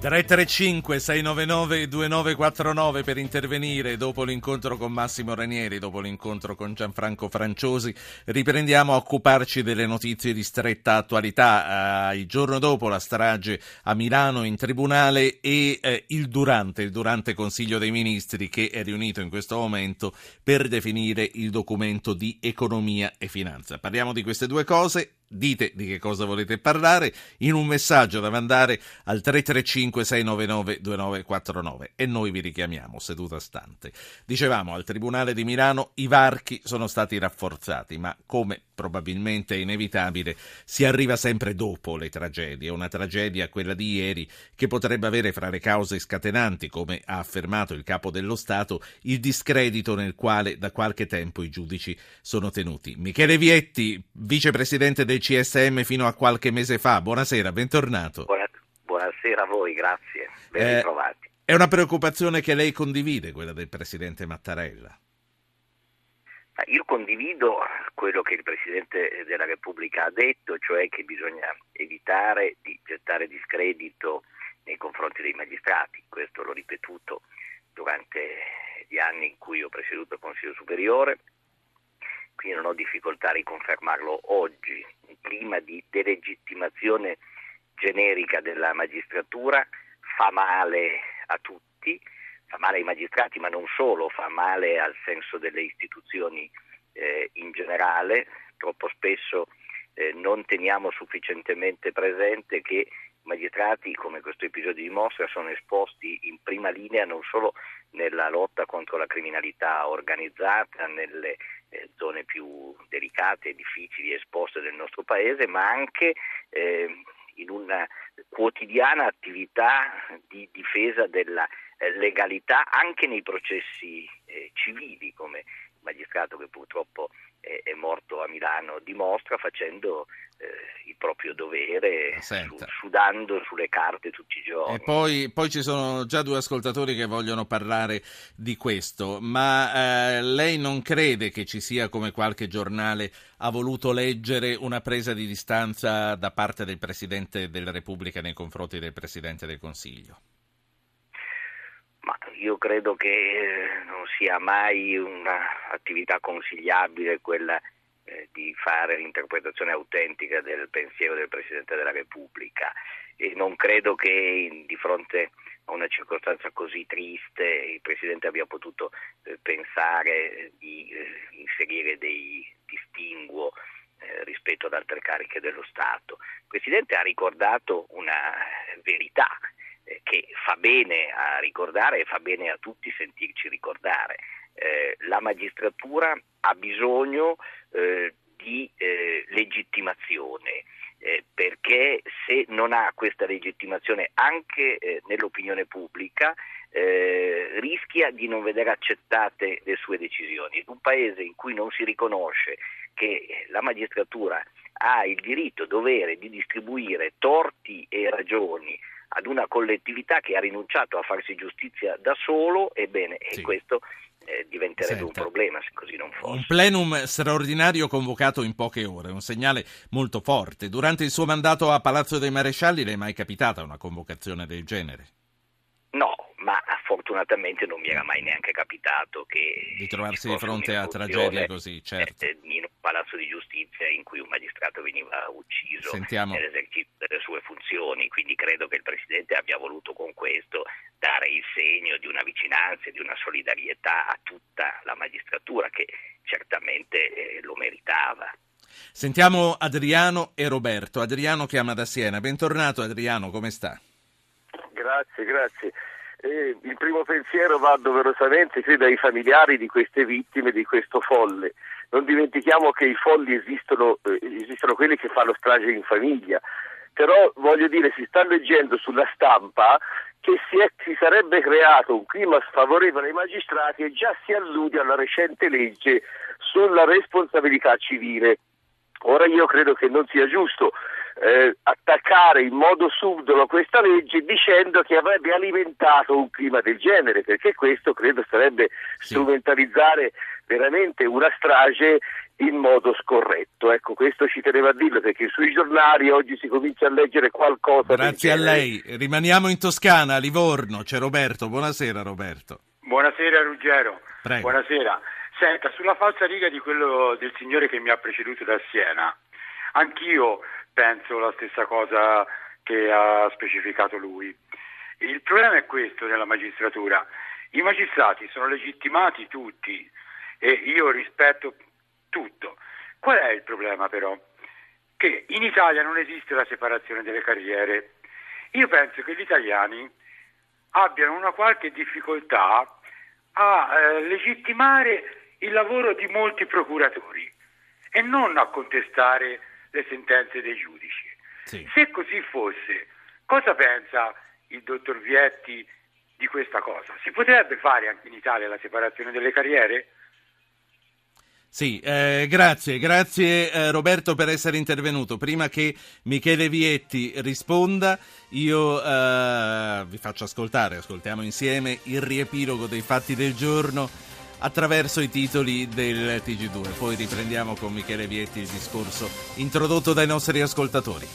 335 699 2949 per intervenire dopo l'incontro con Massimo Ranieri, dopo l'incontro con Gianfranco Franciosi. Riprendiamo a occuparci delle notizie di stretta attualità. Eh, il giorno dopo la strage a Milano in tribunale e eh, il durante, il durante Consiglio dei Ministri che è riunito in questo momento per definire il documento di economia e finanza. Parliamo di queste due cose dite di che cosa volete parlare in un messaggio da mandare al 335 699 2949 e noi vi richiamiamo seduta stante. Dicevamo al Tribunale di Milano i varchi sono stati rafforzati, ma come probabilmente inevitabile, si arriva sempre dopo le tragedie. Una tragedia, quella di ieri, che potrebbe avere fra le cause scatenanti, come ha affermato il capo dello Stato, il discredito nel quale da qualche tempo i giudici sono tenuti. Michele Vietti, vicepresidente del CSM fino a qualche mese fa, buonasera, bentornato. Buonasera a voi, grazie, ben eh, ritrovati. È una preoccupazione che lei condivide, quella del presidente Mattarella? Io condivido quello che il Presidente della Repubblica ha detto, cioè che bisogna evitare di gettare discredito nei confronti dei magistrati. Questo l'ho ripetuto durante gli anni in cui ho presieduto il Consiglio Superiore, quindi non ho difficoltà a riconfermarlo oggi. Un clima di delegittimazione generica della magistratura fa male a tutti fa male ai magistrati, ma non solo, fa male al senso delle istituzioni eh, in generale. Troppo spesso eh, non teniamo sufficientemente presente che magistrati, come questo episodio dimostra, sono esposti in prima linea non solo nella lotta contro la criminalità organizzata, nelle eh, zone più delicate e difficili esposte del nostro paese, ma anche eh, in una quotidiana attività di difesa della eh, legalità anche nei processi eh, civili, come magistrato che purtroppo è, è morto a Milano dimostra, facendo eh, il proprio dovere, su, sudando sulle carte tutti i giorni. E poi, poi, ci sono già due ascoltatori che vogliono parlare di questo, ma eh, lei non crede che ci sia, come qualche giornale ha voluto leggere, una presa di distanza da parte del Presidente della Repubblica nei confronti del Presidente del Consiglio? Io credo che eh, non sia mai un'attività consigliabile quella eh, di fare l'interpretazione autentica del pensiero del Presidente della Repubblica e non credo che di fronte a una circostanza così triste il Presidente abbia potuto eh, pensare di inserire dei distinguo rispetto ad altre cariche dello Stato. Il Presidente ha ricordato una verità fa bene a ricordare e fa bene a tutti sentirci ricordare. Eh, la magistratura ha bisogno eh, di eh, legittimazione. Eh, perché se non ha questa legittimazione anche eh, nell'opinione pubblica rischia di non vedere accettate le sue decisioni. Un paese in cui non si riconosce che la magistratura ha il diritto, dovere di distribuire torti e ragioni ad una collettività che ha rinunciato a farsi giustizia da solo, ebbene, sì. e questo eh, diventerebbe Senta, un problema se così non fosse. Un plenum straordinario convocato in poche ore, un segnale molto forte. Durante il suo mandato a Palazzo dei Marescialli le è mai capitata una convocazione del genere? Fortunatamente non mi era mai neanche capitato che... Di trovarsi di fronte a tragedie così, certo. In un palazzo di giustizia in cui un magistrato veniva ucciso Sentiamo. nell'esercizio delle sue funzioni, quindi credo che il Presidente abbia voluto con questo dare il segno di una vicinanza e di una solidarietà a tutta la magistratura che certamente eh, lo meritava. Sentiamo Adriano e Roberto. Adriano chiama da Siena. Bentornato Adriano, come sta? Grazie, grazie. Eh, il primo pensiero va doverosamente, credo, ai familiari di queste vittime, di questo folle. Non dimentichiamo che i folli esistono, eh, esistono quelli che fanno strage in famiglia, però voglio dire, si sta leggendo sulla stampa che si, è, si, sarebbe creato un clima sfavorevole ai magistrati e già si allude alla recente legge sulla responsabilità civile. Ora io credo che non sia giusto eh, attaccare in modo subdolo questa legge dicendo che avrebbe alimentato un clima del genere, perché questo credo sarebbe sì. strumentalizzare veramente una strage in modo scorretto. Ecco, questo ci teneva a dirlo perché sui giornali oggi si comincia a leggere qualcosa. Grazie a lei. Rimaniamo in Toscana, a Livorno. C'è Roberto. Buonasera Roberto. Buonasera Ruggero. Prego. Buonasera. Senta, sulla falsa riga di quello del signore che mi ha preceduto da Siena, anch'io penso la stessa cosa che ha specificato lui. Il problema è questo nella magistratura. I magistrati sono legittimati tutti e io rispetto tutto. Qual è il problema però? Che in Italia non esiste la separazione delle carriere. Io penso che gli italiani abbiano una qualche difficoltà a eh, legittimare il lavoro di molti procuratori e non a contestare le sentenze dei giudici. Sì. Se così fosse, cosa pensa il dottor Vietti di questa cosa? Si potrebbe fare anche in Italia la separazione delle carriere? Sì, eh, grazie, grazie eh, Roberto per essere intervenuto. Prima che Michele Vietti risponda, io eh, vi faccio ascoltare, ascoltiamo insieme il riepilogo dei fatti del giorno attraverso i titoli del TG2. Poi riprendiamo con Michele Vietti il discorso introdotto dai nostri ascoltatori.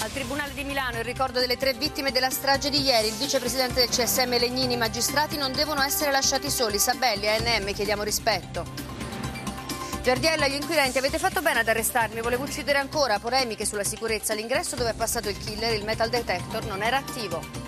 Al Tribunale di Milano il ricordo delle tre vittime della strage di ieri. Il vicepresidente del CSM Legnini, i magistrati non devono essere lasciati soli. Sabelli, ANM, chiediamo rispetto. Giardiella, gli inquirenti, avete fatto bene ad arrestarmi, volevo uccidere ancora, polemiche sulla sicurezza, l'ingresso dove è passato il killer, il metal detector, non era attivo.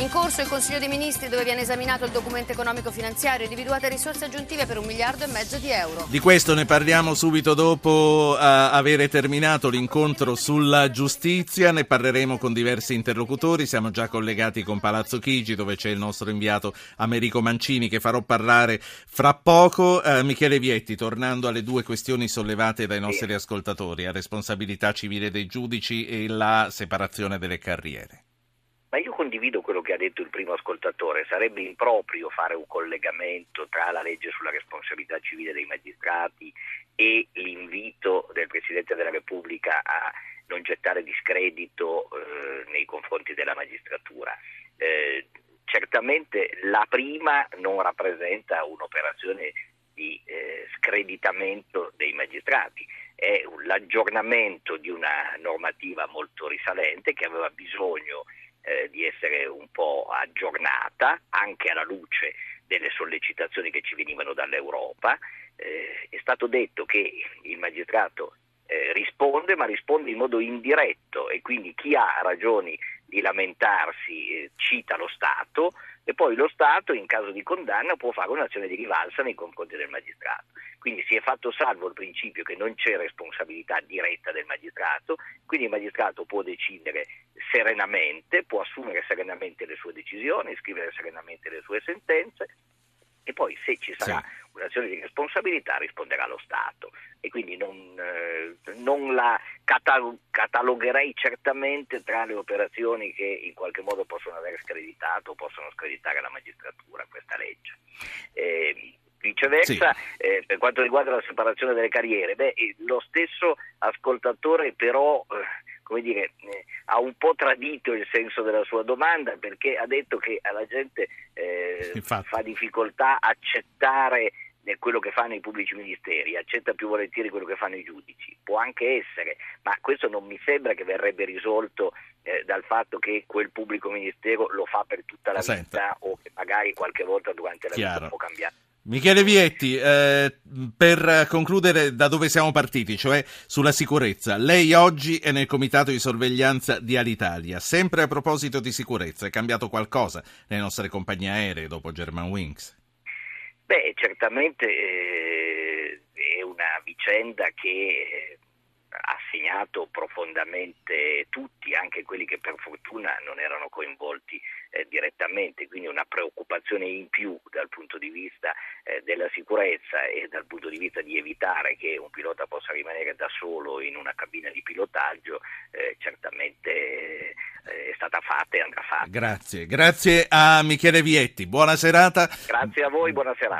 In corso il Consiglio dei Ministri dove viene esaminato il documento economico-finanziario, individuate risorse aggiuntive per un miliardo e mezzo di euro. Di questo ne parliamo subito dopo uh, avere terminato l'incontro sulla giustizia, ne parleremo con diversi interlocutori, siamo già collegati con Palazzo Chigi dove c'è il nostro inviato Americo Mancini che farò parlare fra poco. Uh, Michele Vietti, tornando alle due questioni sollevate dai nostri ascoltatori, la responsabilità civile dei giudici e la separazione delle carriere. Ma io condivido quello che ha detto il primo ascoltatore, sarebbe improprio fare un collegamento tra la legge sulla responsabilità civile dei magistrati e l'invito del Presidente della Repubblica a non gettare discredito eh, nei confronti della magistratura. Eh, certamente la prima non rappresenta un'operazione di eh, screditamento dei magistrati, è l'aggiornamento di una normativa molto risalente che aveva bisogno eh, di essere un po' aggiornata anche alla luce delle sollecitazioni che ci venivano dall'Europa. Eh, è stato detto che il magistrato eh, risponde, ma risponde in modo indiretto e quindi chi ha ragioni di lamentarsi eh, cita lo Stato e poi lo Stato in caso di condanna può fare un'azione di rivalsa nei confronti del magistrato. Quindi si è fatto salvo il principio che non c'è responsabilità diretta del magistrato, quindi il magistrato può decidere serenamente, può assumere serenamente le sue decisioni, scrivere serenamente le sue sentenze e poi se ci sarà sì. un'azione di responsabilità risponderà lo Stato e quindi non, eh, non la catal- catalogherei certamente tra le operazioni che in qualche modo possono aver screditato o possono screditare la magistratura questa legge. Eh, Viceversa, sì. eh, per quanto riguarda la separazione delle carriere, beh, lo stesso ascoltatore però eh, come dire, eh, ha un po' tradito il senso della sua domanda perché ha detto che alla gente eh, fa difficoltà accettare eh, quello che fanno i pubblici ministeri, accetta più volentieri quello che fanno i giudici. Può anche essere, ma questo non mi sembra che verrebbe risolto eh, dal fatto che quel pubblico ministero lo fa per tutta la Senta. vita o che magari qualche volta durante la Chiaro. vita può cambiare. Michele Vietti, eh, per concludere da dove siamo partiti, cioè sulla sicurezza, lei oggi è nel comitato di sorveglianza di Alitalia. Sempre a proposito di sicurezza, è cambiato qualcosa nelle nostre compagnie aeree dopo Germanwings? Beh, certamente eh, è una vicenda che eh, ha segnato profondamente tutti, anche quelli che per fortuna non erano coinvolti eh, direttamente, quindi una preoccupazione in più dal punto di vista eh, della sicurezza e dal punto di vista di evitare che un pilota possa rimanere da solo in una cabina di pilotaggio, eh, certamente eh, è stata fatta e andrà fatta. Grazie, grazie a Michele Vietti, buona serata. Grazie a voi, buona serata.